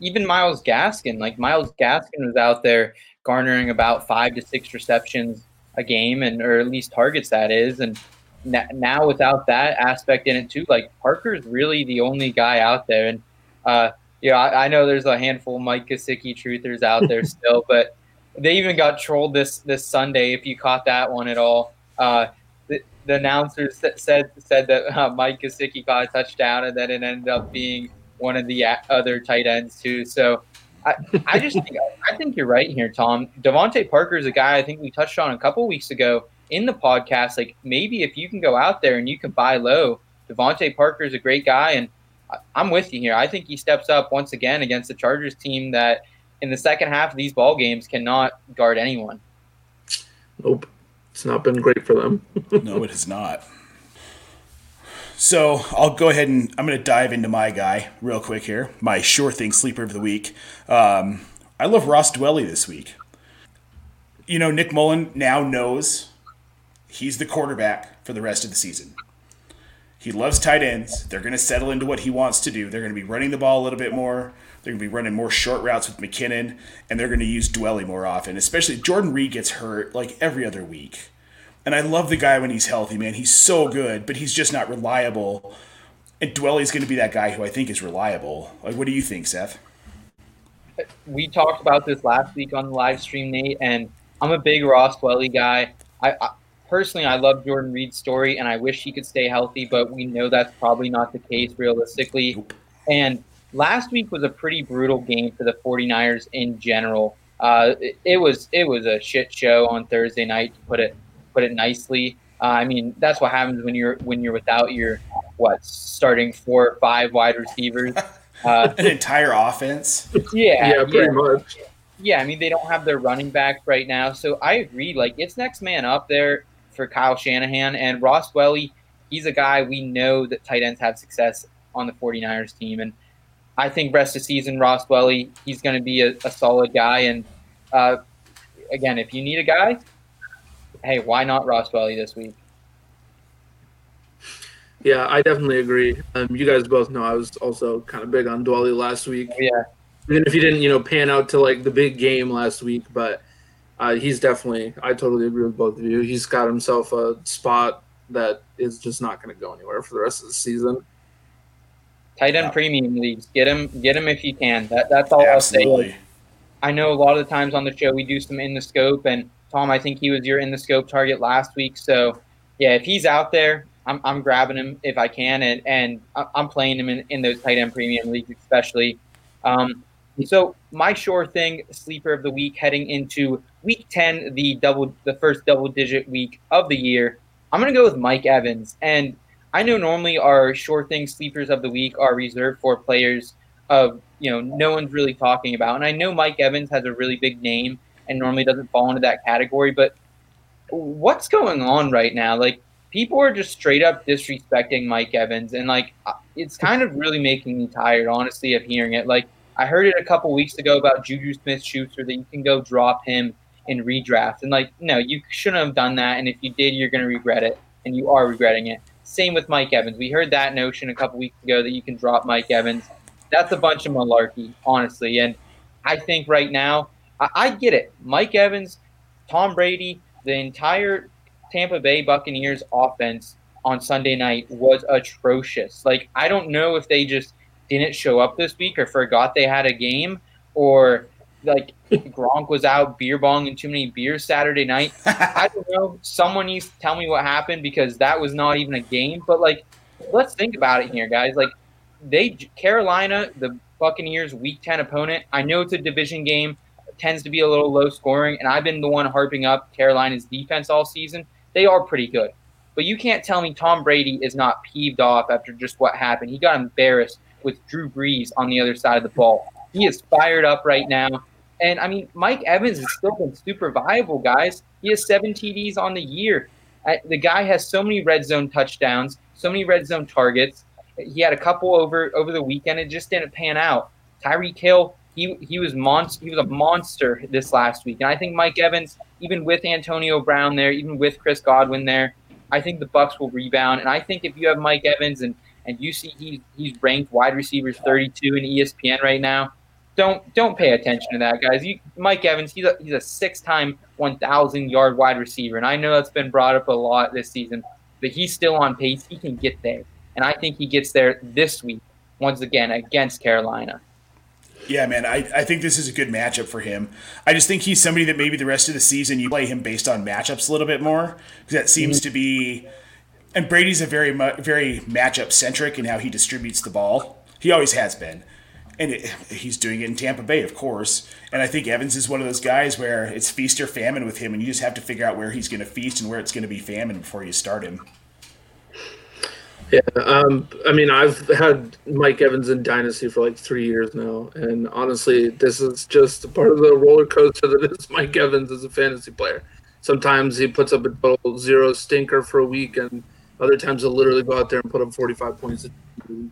even Myles Gaskin, like Myles Gaskin was out there garnering about five to six receptions a game, and or at least targets that is. And now without that aspect in it too, like Parker's really the only guy out there. And uh, you know, I, I know there's a handful of Mike Gesicki truthers out there still, but they even got trolled this this Sunday. If you caught that one at all, uh, the, the announcers said said that uh, Mike Gesicki caught a touchdown, and then it ended up being one of the other tight ends too. So I, I just think, I think you're right here, Tom. DeVante Parker is a guy I think we touched on a couple weeks ago in the podcast. Like maybe if you can go out there and you can buy low, DeVante Parker is a great guy, and I'm with you here. I think he steps up once again against the Chargers team that in the second half of these ball games cannot guard anyone.
Nope, it's not been great for them.
no, it has not. So I'll go ahead and I'm going to dive into my guy real quick here. My sure thing sleeper of the week. Um, I love Ross Dwelley this week. You know, Nick Mullen now knows he's the quarterback for the rest of the season. He loves tight ends. They're going to settle into what he wants to do. They're going to be running the ball a little bit more. They're going to be running more short routes with McKinnon, and they're going to use Dwelley more often. Especially Jordan Reed gets hurt like every other week. And I love the guy when he's healthy, man. He's so good, but he's just not reliable. And Dwelley's going to be that guy who I think is reliable. Like, what do you think, Seth?
we talked about this last week on the live stream, Nate, and I'm a big Ross Dwelley guy. I, I personally I love Jordan Reed's story, and I wish he could stay healthy, but we know that's probably not the case realistically.
Nope.
And last week was a pretty brutal game for the 49ers in general. Uh, it, it was it was a shit show on Thursday night, to put it put it nicely. Uh, I mean, that's what happens when you're when you're without your what starting four or five wide receivers. Uh,
An entire offense.
yeah,
yeah, pretty much.
yeah, I mean they don't have their running back right now, so I agree. Like it's next man up there for Kyle Shanahan and Ross Dwelley. He's a guy we know that tight ends have success on the 49ers team. And I think rest of season, Ross Dwelley, he's going to be a, a, solid guy. And uh, again, if you need a guy, hey, why not Ross Dwelley this week?
Yeah, I definitely agree. Um, you guys both know I was also kind of big on Dwelley last week.
Yeah.
Even if he didn't, you know, pan out to like the big game last week, but uh, he's definitely. I totally agree with both of you. He's got himself a spot that is just not going to go anywhere for the rest of the season.
Tight end yeah. premium leagues, get him, get him if you can. That that's all Absolutely. I'll say. I know a lot of the times on the show we do some in the scope, and Tom, I think he was your in the scope target last week. So yeah, if he's out there, I'm, I'm grabbing him if I can, and, and I'm playing him in, in those tight end premium leagues, especially. Um, so my sure thing sleeper of the week heading into week 10, the double, the first double digit week of the year, I'm going to go with Mike Evans. And I know normally our sure thing sleepers of the week are reserved for players of, you know, no one's really talking about. And I know Mike Evans has a really big name and normally doesn't fall into that category, but what's going on right now? Like, people are just straight up disrespecting Mike Evans, and like it's kind of really making me tired, honestly, of hearing it. Like I heard it a couple weeks ago about Juju Smith-Schuster that you can go drop him in redraft, and like no, you shouldn't have done that, and if you did, you're going to regret it, and you are regretting it. Same with Mike Evans. We heard that notion a couple weeks ago that you can drop Mike Evans. That's a bunch of malarkey, honestly, and I think right now I, I get it. Mike Evans, Tom Brady, the entire Tampa Bay Buccaneers offense on Sunday night was atrocious. Like, I don't know if they just didn't show up this week or forgot they had a game or like Gronk was out beer bonging too many beers Saturday night. I don't know. Someone needs to tell me what happened because that was not even a game. But like, let's think about it here, guys. Like, they Carolina, the Buccaneers' Week Ten opponent. I know it's a division game, tends to be a little low scoring, and I've been the one harping up Carolina's defense all season they are pretty good. But you can't tell me Tom Brady is not peeved off after just what happened. He got embarrassed with Drew Brees on the other side of the ball. He is fired up right now. And I mean, Mike Evans has still been super viable, guys. He has seven TDs on the year. The guy has so many red zone touchdowns, so many red zone targets. He had a couple over over the weekend. It just didn't pan out. Tyreek Hill, he he was monster. He was a monster this last week, and I think Mike Evans even with Antonio Brown there, even with Chris Godwin there, I think the Bucs will rebound. And I think if you have Mike Evans and and you see he's he's ranked wide receivers 32 in ESPN right now, don't don't pay attention to that, guys. You, Mike Evans, he's a he's a six-time 1,000 yard wide receiver, and I know that's been brought up a lot this season, but he's still on pace. He can get there, and I think he gets there this week once again against Carolina.
Yeah, man, I, I think this is a good matchup for him. I just think he's somebody that maybe the rest of the season you play him based on matchups a little bit more because that seems mm-hmm. to be. And Brady's a very very matchup centric in how he distributes the ball. He always has been, and it, he's doing it in Tampa Bay, of course. And I think Evans is one of those guys where it's feast or famine with him, and you just have to figure out where he's going to feast and where it's going to be famine before you start him.
Yeah, um, I mean, I've had Mike Evans in Dynasty for like three years now, and honestly, this is just part of the roller coaster that is Mike Evans as a fantasy player. Sometimes he puts up a total zero stinker for a week, and other times he'll literally go out there and put up 45 points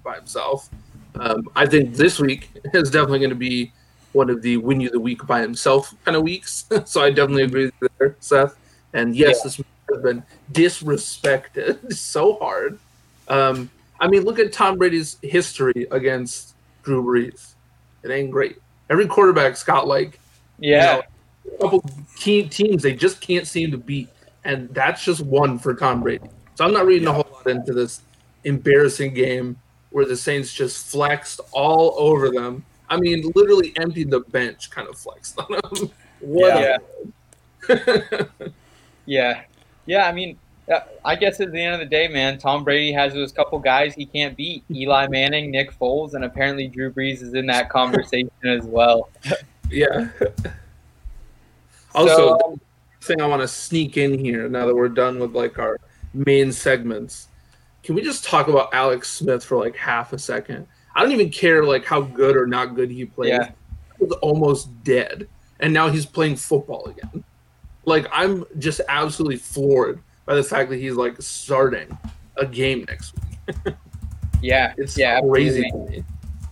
by himself. Um, I think this week is definitely going to be one of the win you the week by himself kind of weeks. so I definitely agree there, Seth. And yes, yeah. this has been disrespected so hard. Um, I mean, look at Tom Brady's history against Drew Brees. It ain't great. Every quarterback's got like,
yeah,
you know, a couple key teams they just can't seem to beat, and that's just one for Tom Brady. So I'm not reading yeah. a whole lot into this embarrassing game where the Saints just flexed all over them. I mean, literally emptied the bench, kind of flexed on them.
What yeah. yeah. Yeah, I mean, I guess at the end of the day, man, Tom Brady has those couple guys he can't beat: Eli Manning, Nick Foles, and apparently Drew Brees is in that conversation as well.
Yeah. Also, so, um, thing I want to sneak in here now that we're done with like our main segments, can we just talk about Alex Smith for like half a second? I don't even care like how good or not good he played.
Yeah.
He was almost dead, and now he's playing football again. Like I'm just absolutely floored by the fact that he's like starting a game next week.
Yeah,
It's
yeah,
crazy.
absolutely.
to me.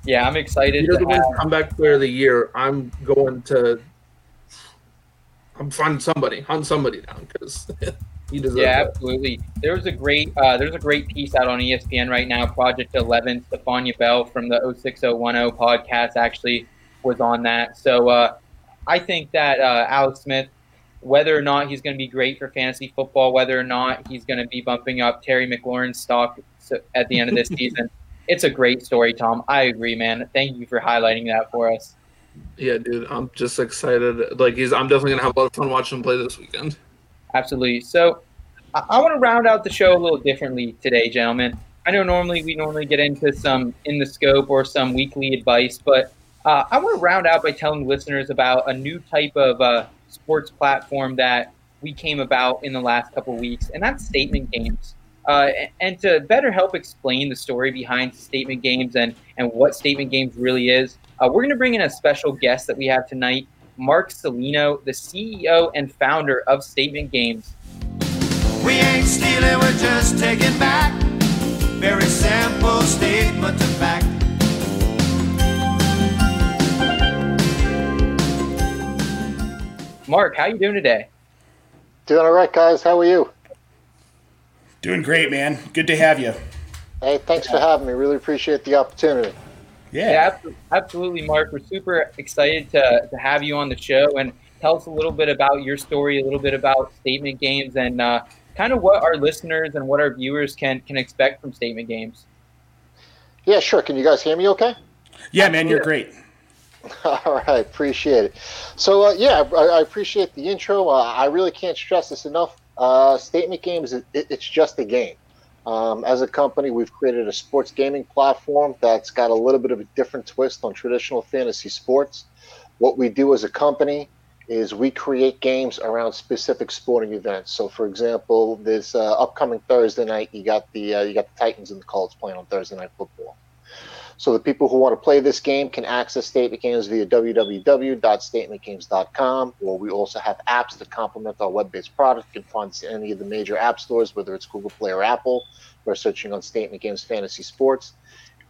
Yeah, I'm excited.
he
To
doesn't
have,
comeback player of the year, I'm going to. I'm finding somebody, hunt somebody down because he deserves
yeah,
it.
absolutely. There's a great uh, there's a great piece out on ESPN right now. Project Eleven, Stephania Bell from the 06010 podcast actually was on that. So uh, I think that uh, Alex Smith, whether or not he's going to be great for fantasy football, whether or not he's going to be bumping up Terry McLaurin's stock at the end of this season, it's a great story, Tom. I agree, man. Thank you for highlighting that for us.
Yeah, dude, I'm just excited. Like he's, I'm definitely gonna have a lot of fun watching him play this weekend.
Absolutely. So I, I want to round out the show a little differently today, gentlemen. I know normally we normally get into some in the scope or some weekly advice, but uh, I want to round out by telling listeners about a new type of uh, sports platform that we came about in the last couple weeks, and that's statement games. Uh, and to better help explain the story behind statement games and, and what statement games really is, uh, we're going to bring in a special guest that we have tonight, Marc Saulino, the CEO and founder of Statement Games.
We ain't stealing, we're just taking back. Very simple statement of fact.
Marc, how you doing today?
Doing all right, guys. How are you?
Doing great, man. Good to have you.
Hey, thanks for having me. Really appreciate the opportunity.
Yeah.
Yeah, abso- absolutely, Marc. We're super excited to, to have you on the show and tell us a little bit about your story, a little bit about Statement Games, and uh, kind of what our listeners and what our viewers can can expect from Statement Games.
Yeah, sure. Can you guys hear me okay?
Yeah, man, you're great.
All right, appreciate it. So, uh, yeah, I, I appreciate the intro. Uh, I really can't stress this enough. Uh, Statement Games, it, it's just a game. Um, as a company, we've created a sports gaming platform that's got a little bit of a different twist on traditional fantasy sports. What we do as a company is we create games around specific sporting events. So, for example, this uh, upcoming Thursday night, you got the uh, you got the Titans and the Colts playing on Thursday night football. So the people who want to play this game can access Statement Games via www.statementgames.com, or we also have apps that complement our web-based product. You can find any of the major app stores, whether it's Google Play or Apple. We're searching on Statement Games Fantasy Sports,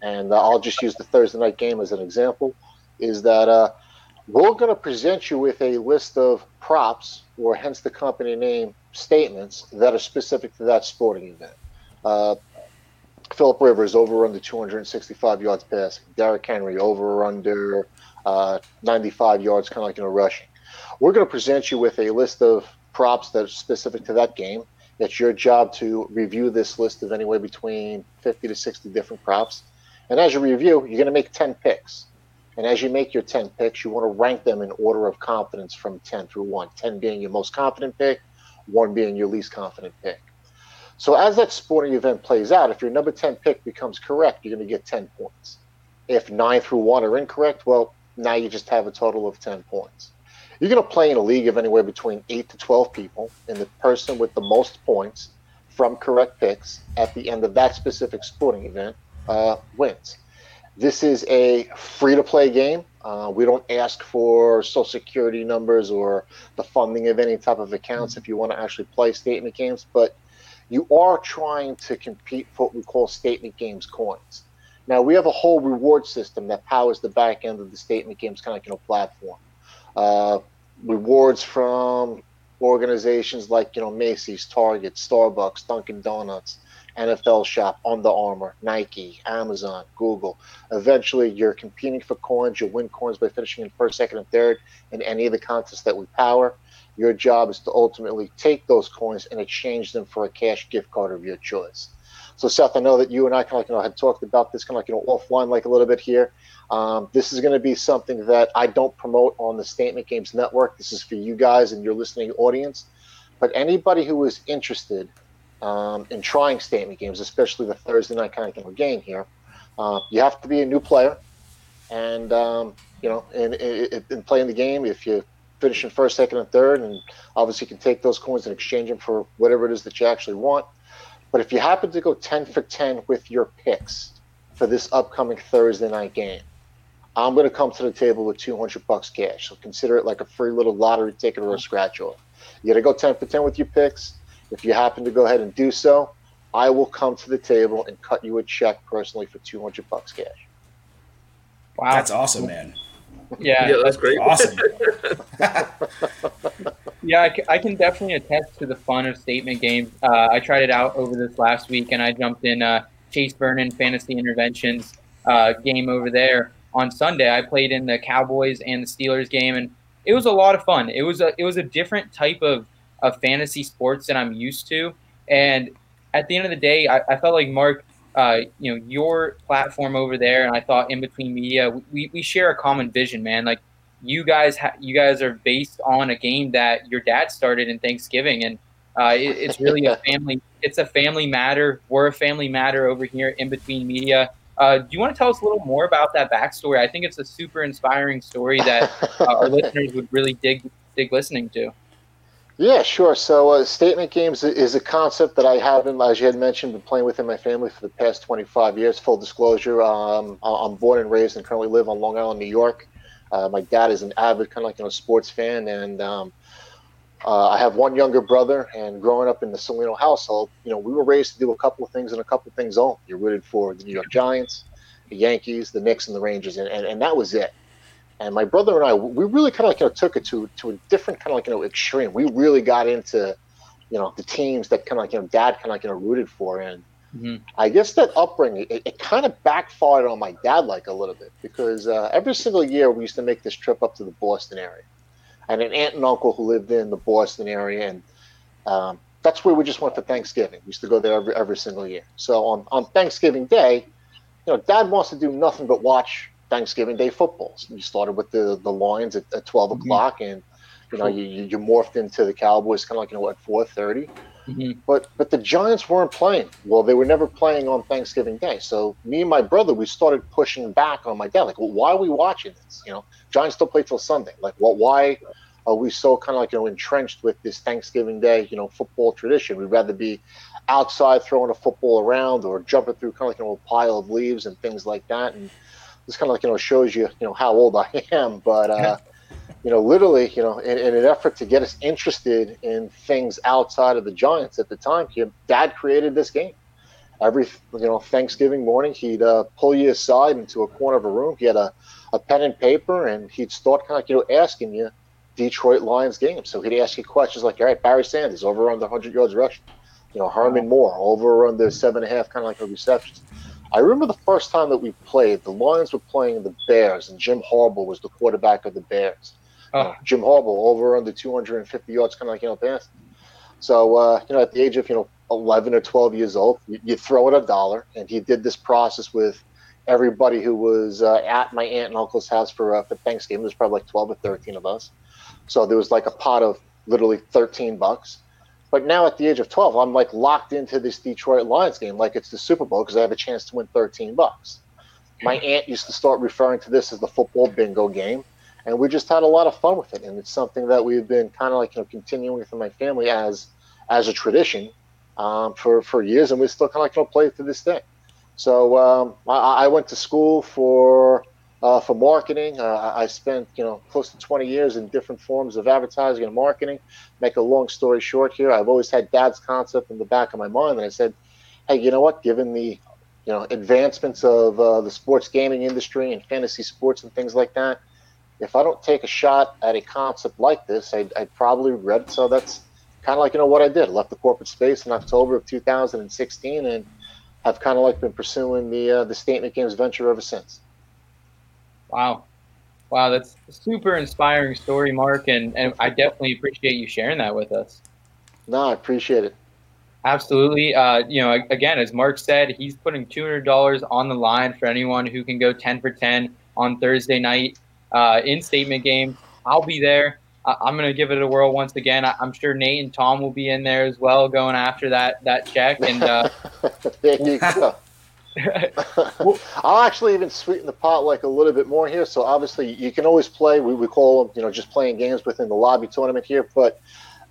and uh, I'll just use the Thursday night game as an example. Is that uh, we're going to present you with a list of props, or hence the company name, statements that are specific to that sporting event. Uh, Philip Rivers over under 265 yards passing. Derrick Henry over under uh, 95 yards, kind of like in a rushing. We're going to present you with a list of props that are specific to that game. It's your job to review this list of anywhere between 50 to 60 different props. And as you review, you're going to make 10 picks. And as you make your 10 picks, you want to rank them in order of confidence from 10 through 1. 10 being your most confident pick, 1 being your least confident pick. So as that sporting event plays out, if your number 10 pick becomes correct, you're going to get 10 points. If 9 through 1 are incorrect, well, now you just have a total of 10 points. You're going to play in a league of anywhere between 8 to 12 people, and the person with the most points from correct picks at the end of that specific sporting event uh, wins. This is a free to play game. Uh, we don't ask for social security numbers or the funding of any type of accounts if you want to actually play statement games, but you are trying to compete for what we call statement games coins. Now we have a whole reward system that powers the back end of the statement games kind of you know platform. Uh, rewards from organizations like you know Macy's, Target, Starbucks, Dunkin' Donuts, NFL Shop, Under Armour, Nike, Amazon, Google. Eventually, you're competing for coins. You'll win coins by finishing in first, second, and third in any of the contests that we power. Your job is to ultimately take those coins and exchange them for a cash gift card of your choice. So, Seth, I know that you and I kind of you know, had talked about this kind of like you know offline, like a little bit here. Um, this is going to be something that I don't promote on the Statement Games Network. This is for you guys and your listening audience. But anybody who is interested um, in trying Statement Games, especially the Thursday night kind of you know, game here, uh, you have to be a new player. And um, you know, in, in playing the game, if you finish in first, second, and third, and obviously you can take those coins and exchange them for whatever it is that you actually want. But if you happen to go 10 for 10 with your picks for this upcoming Thursday night game, I'm going to come to the table with 200 bucks cash. So consider it like a free little lottery ticket or a scratch off. You got to go 10 for 10 with your picks. If you happen to go ahead and do so, I will come to the table and cut you a check personally for 200 bucks cash.
Wow,
That's awesome, man.
Yeah,
Yeah, that's great.
Awesome.
Yeah, I, c- I can definitely attest to the fun of statement games. Uh, I tried it out over this last week, and I jumped in uh, Chase Vernon Fantasy Interventions uh, game over there on Sunday. I played in the Cowboys and the Steelers game, and it was a lot of fun. It was a it was a different type of, of fantasy sports than I'm used to, and at the end of the day, I, I felt like Marc. Uh, you know your platform over there, and I thought in between media, we, we share a common vision, man. Like you guys ha- you guys are based on a game that your dad started in Thanksgiving, and uh, it, it's really a family. It's a family matter. We're a family matter over here in between media. Uh, do you want to tell us a little more about that backstory? I think it's a super inspiring story that uh, our listeners would really dig dig listening to.
Yeah, sure. So, uh, statement games is a concept that I have, been, as you had mentioned, been playing within my family for the past 25 years. Full disclosure, um, I'm born and raised and currently live on Long Island, New York. Uh, my dad is an avid kind of like you know sports fan, and um, uh, I have one younger brother. And growing up in the Saulino household, you know, we were raised to do a couple of things and a couple of things only. You're rooted for the New York Giants, the Yankees, the Knicks, and the Rangers, and, and, and that was it. And my brother and I, we really kind of like you know took it to to a different kind of like you know extreme. We really got into, you know, the teams that kind of like you know dad kind of like you know rooted for, and
Mhm.
I guess that upbringing it, it kind of backfired on my dad like a little bit because uh, every single year we used to make this trip up to the Boston area, and an aunt and uncle who lived in the Boston area, and um, that's where we just went for Thanksgiving. We used to go there every every single year. So on on Thanksgiving Day, you know, Dad wants to do nothing but watch Thanksgiving Day football. So you started with the the Lions at, at 12
Mhm.
o'clock, and you know you, you you morphed into the Cowboys kind of like you know at four thirty.
Mhm.
But but the Giants weren't playing. Well, they were never playing on Thanksgiving Day. So me and my brother we started pushing back on my dad. Like, well, why are we watching this? You know, Giants don't play till Sunday. Like, what? why are we so kind of like you know entrenched with this Thanksgiving Day you know football tradition? We'd rather be outside throwing a football around or jumping through kind of like you know, a pile of leaves and things like that. And this kind of like you know shows you you know how old I am. But uh, you know, literally, you know, in, in an effort to get us interested in things outside of the Giants at the time, he, Dad created this game. Every you know Thanksgiving morning, he'd uh, pull you aside into a corner of a room. He had a, a pen and paper, and he'd start kind of you know asking you Detroit Lions games. So he'd ask you questions like, "All right, Barry Sanders over under 100 yards rushing, you know, Herman Moore over on under seven and a half, kind of like a receptions." I remember the first time that we played. The Lions were playing the Bears, and Jim Harbaugh was the quarterback of the Bears.
Oh.
Jim Harbaugh over under 250 yards, kind of like you know pass. So uh, you know, at the age of you know 11 or 12 years old, you, you throw in a dollar, and he did this process with everybody who was uh, at my aunt and uncle's house for uh, for Thanksgiving. There's probably like 12 or 13 of us, so there was like a pot of literally 13 bucks. But now at the age of 12, I'm like locked into this Detroit Lions game like it's the Super Bowl because I have a chance to win 13 bucks. My aunt used to start referring to this as the football bingo game and we just had a lot of fun with it and it's something that we've been kind of like you know continuing within my family as as a tradition um, for for years and we still kind of like you know play it to this day so um, I, I went to school for uh, for marketing uh, i spent you know close to 20 years in different forms of advertising and marketing make a long story short here i've always had dad's concept in the back of my mind and i said hey you know what given the you know advancements of uh, the sports gaming industry and fantasy sports and things like that if I don't take a shot at a concept like this, I'd, I'd probably regret it. So that's kind of like, you know, what I did. Left the corporate space in October of 2016 and I've kind of like been pursuing the uh, the statement games venture ever since.
Wow. Wow, that's a super inspiring story, Marc, and, and I definitely appreciate you sharing that with us.
No, I appreciate it.
Absolutely. Uh, you know, again, as Marc said, he's putting $200 on the line for anyone who can go 10 for 10 on Thursday night uh, in statement game. I'll be there. I- I'm going to give it a whirl once again. I- I'm sure Nate and Tom will be in there as well, going after that that check. And uh,
there you go. I'll actually even sweeten the pot like a little bit more here. So obviously you can always play. We, we call them, you know, just playing games within the lobby tournament here. But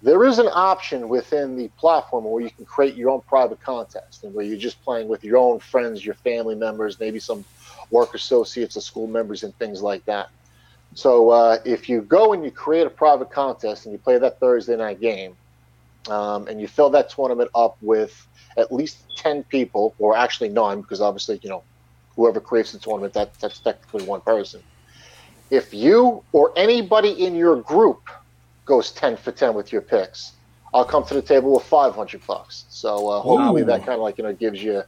there is an option within the platform where you can create your own private contest and where you're just playing with your own friends, your family members, maybe some work associates or school members and things like that. So uh, if you go and you create a private contest and you play that Thursday night game, um, and you fill that tournament up with at least 10 people, or actually none, because obviously, you know, whoever creates the tournament, that, that's technically one person. If you or anybody in your group goes 10 for 10 with your picks, I'll come to the table with 500 bucks. So uh, hopefully
Ooh.
that kind of like, you know, gives you,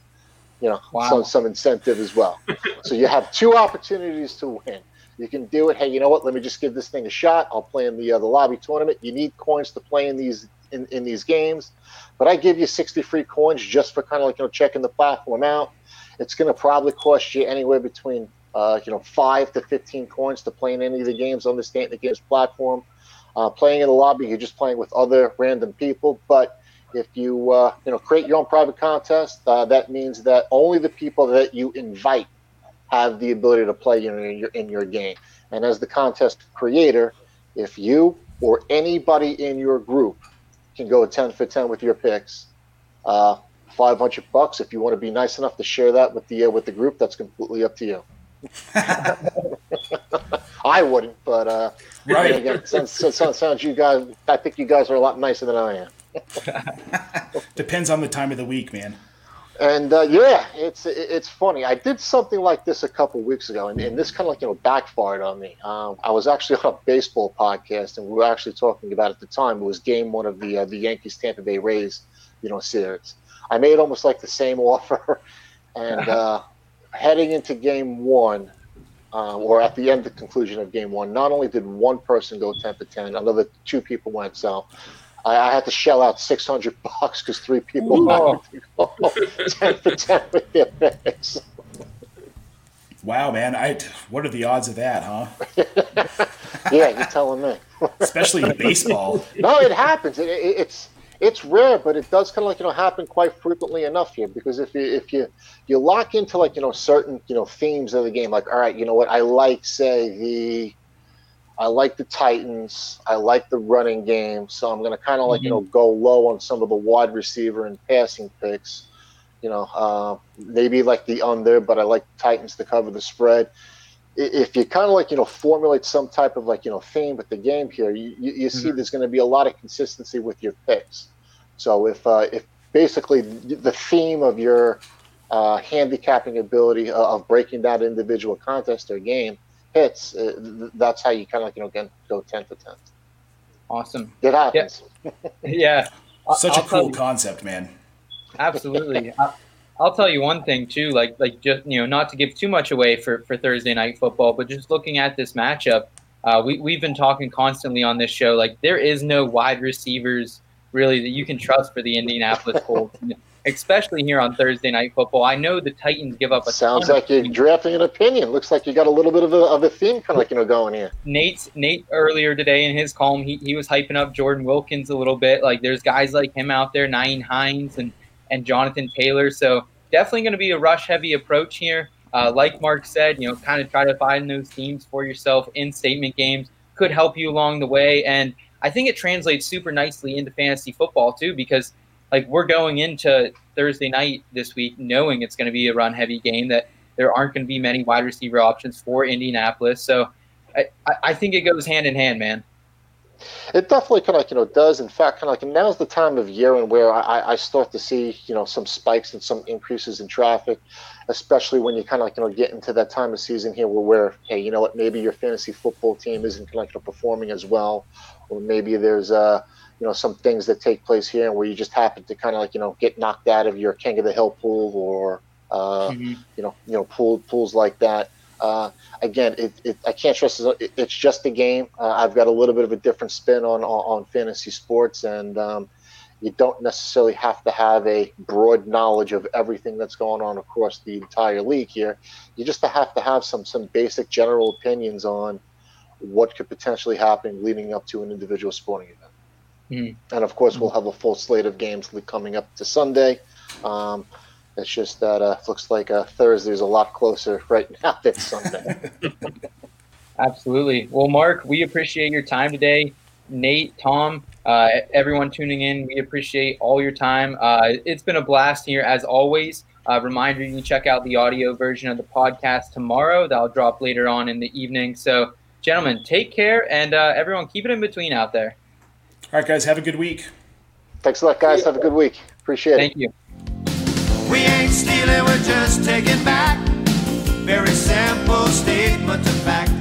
you know,
Wow.
some, some incentive as well. so you have two opportunities to win. You can do it. Hey, you know what? Let me just give this thing a shot. I'll play in the uh, the lobby tournament. You need coins to play in these in, in these games, but I give you 60 free coins just for kind of like you know checking the platform out. It's going to probably cost you anywhere between uh, you know five to 15 coins to play in any of the games on the Games platform. Uh, playing in the lobby, you're just playing with other random people, but if you uh, you know create your own private contest, uh, that means that only the people that you invite have the ability to play in your in your game. And as the contest creator, if you or anybody in your group can go 10 for 10 with your picks, uh, 500 bucks. If you want to be nice enough to share that with the uh, with the group, that's completely up to you. I wouldn't, but uh,
Right.
again, sounds, sounds, sounds you guys. I think you guys are a lot nicer than I am.
Depends on the time of the week, man.
And uh, yeah, it's it's funny. I did something like this a couple weeks ago, and, and this kind of like you know backfired on me. Um, I was actually on a baseball podcast, and we were actually talking about at the time it was Game One of the uh, the Yankees Tampa Bay Rays, you know, series. I made almost like the same offer, and uh, heading into Game One, uh, or at the end, the conclusion of Game One, not only did one person go ten for ten, another two people went. So I, I had to shell out six hundred bucks because three people wanted to go ten for ten with their picks.
Wow, man. I what are the odds of that, huh?
Yeah, you're telling me.
Especially in baseball.
No, it happens. It, it, it's it's rare, but it does kind of like you know happen quite frequently enough here. Because if you if you you lock into like you know certain you know themes of the game, like all right, you know what I like, say the I like the Titans, I like the running game, so I'm going to kind of like you know go low on some of the wide receiver and passing picks. You know, uh, maybe like the under, but I like Titans to cover the spread. If you kind of like you know formulate some type of like you know theme with the game here, you, you, you see there's going to be a lot of consistency with your picks. So if uh, if basically the theme of your uh, handicapping ability of breaking that individual contest or game hits, uh, th- that's how you kind of like you know again go ten to ten.
Awesome.
It happens.
Yeah. I-
Such a
I'll tell
cool
you-
concept, man.
Absolutely. I, I'll tell you one thing too, like like just you know, not to give too much away for, for Thursday night football, but just looking at this matchup, uh, we we've been talking constantly on this show. Like there is no wide receivers really that you can trust for the Indianapolis Colts, especially here on Thursday night football. I know the Titans give up a
Sounds like you're
points.
drafting an opinion. Looks like you got a little bit of a, of a theme kind of like you know going here.
Nate Nate earlier today in his column, he, he was hyping up Jordan Wilkins a little bit. Like there's guys like him out there, Nyheim Hines and and Jonathan Taylor. So definitely going to be a rush heavy approach here. Uh, like Marc said, you know, kind of try to find those teams for yourself in statement games could help you along the way. And I think it translates super nicely into fantasy football too, because like we're going into Thursday night this week knowing it's going to be a run heavy game that there aren't going to be many wide receiver options for Indianapolis. So I, I- think it goes hand in hand, man.
It definitely kind of like you know does. In fact, kind of like now's the time of year and where I, I start to see you know some spikes and some increases in traffic, especially when you kind of like you know get into that time of season here where, where hey you know what maybe your fantasy football team isn't kind of like you know, performing as well, or maybe there's uh you know some things that take place here and where you just happen to kind of like you know get knocked out of your king of the hill pool or uh, you know you know pool pools like that. Uh, again, it, it, I can't stress it, it's just a game. Uh, I've got a little bit of a different spin on on, on fantasy sports, and um, you don't necessarily have to have a broad knowledge of everything that's going on across the entire league here. You just have to have some some basic general opinions on what could potentially happen leading up to an individual sporting event.
Mhm.
And of course, we'll have a full slate of games coming up to Sunday. Um, it's just that uh, looks like uh, Thursday's a lot closer right now than Sunday.
Absolutely. Well, Marc, we appreciate your time today. Nate, Tom, uh, everyone tuning in, we appreciate all your time. Uh, it's been a blast here as always. Uh, reminder you can check out the audio version of the podcast tomorrow. That'll drop later on in the evening. So, gentlemen, take care and uh, everyone keep it in between out there.
All right, guys, have a good week.
Thanks a lot, guys. Have a good week. Appreciate it.
Thank you.
We ain't stealing, we're just taking back. Very simple statement of fact.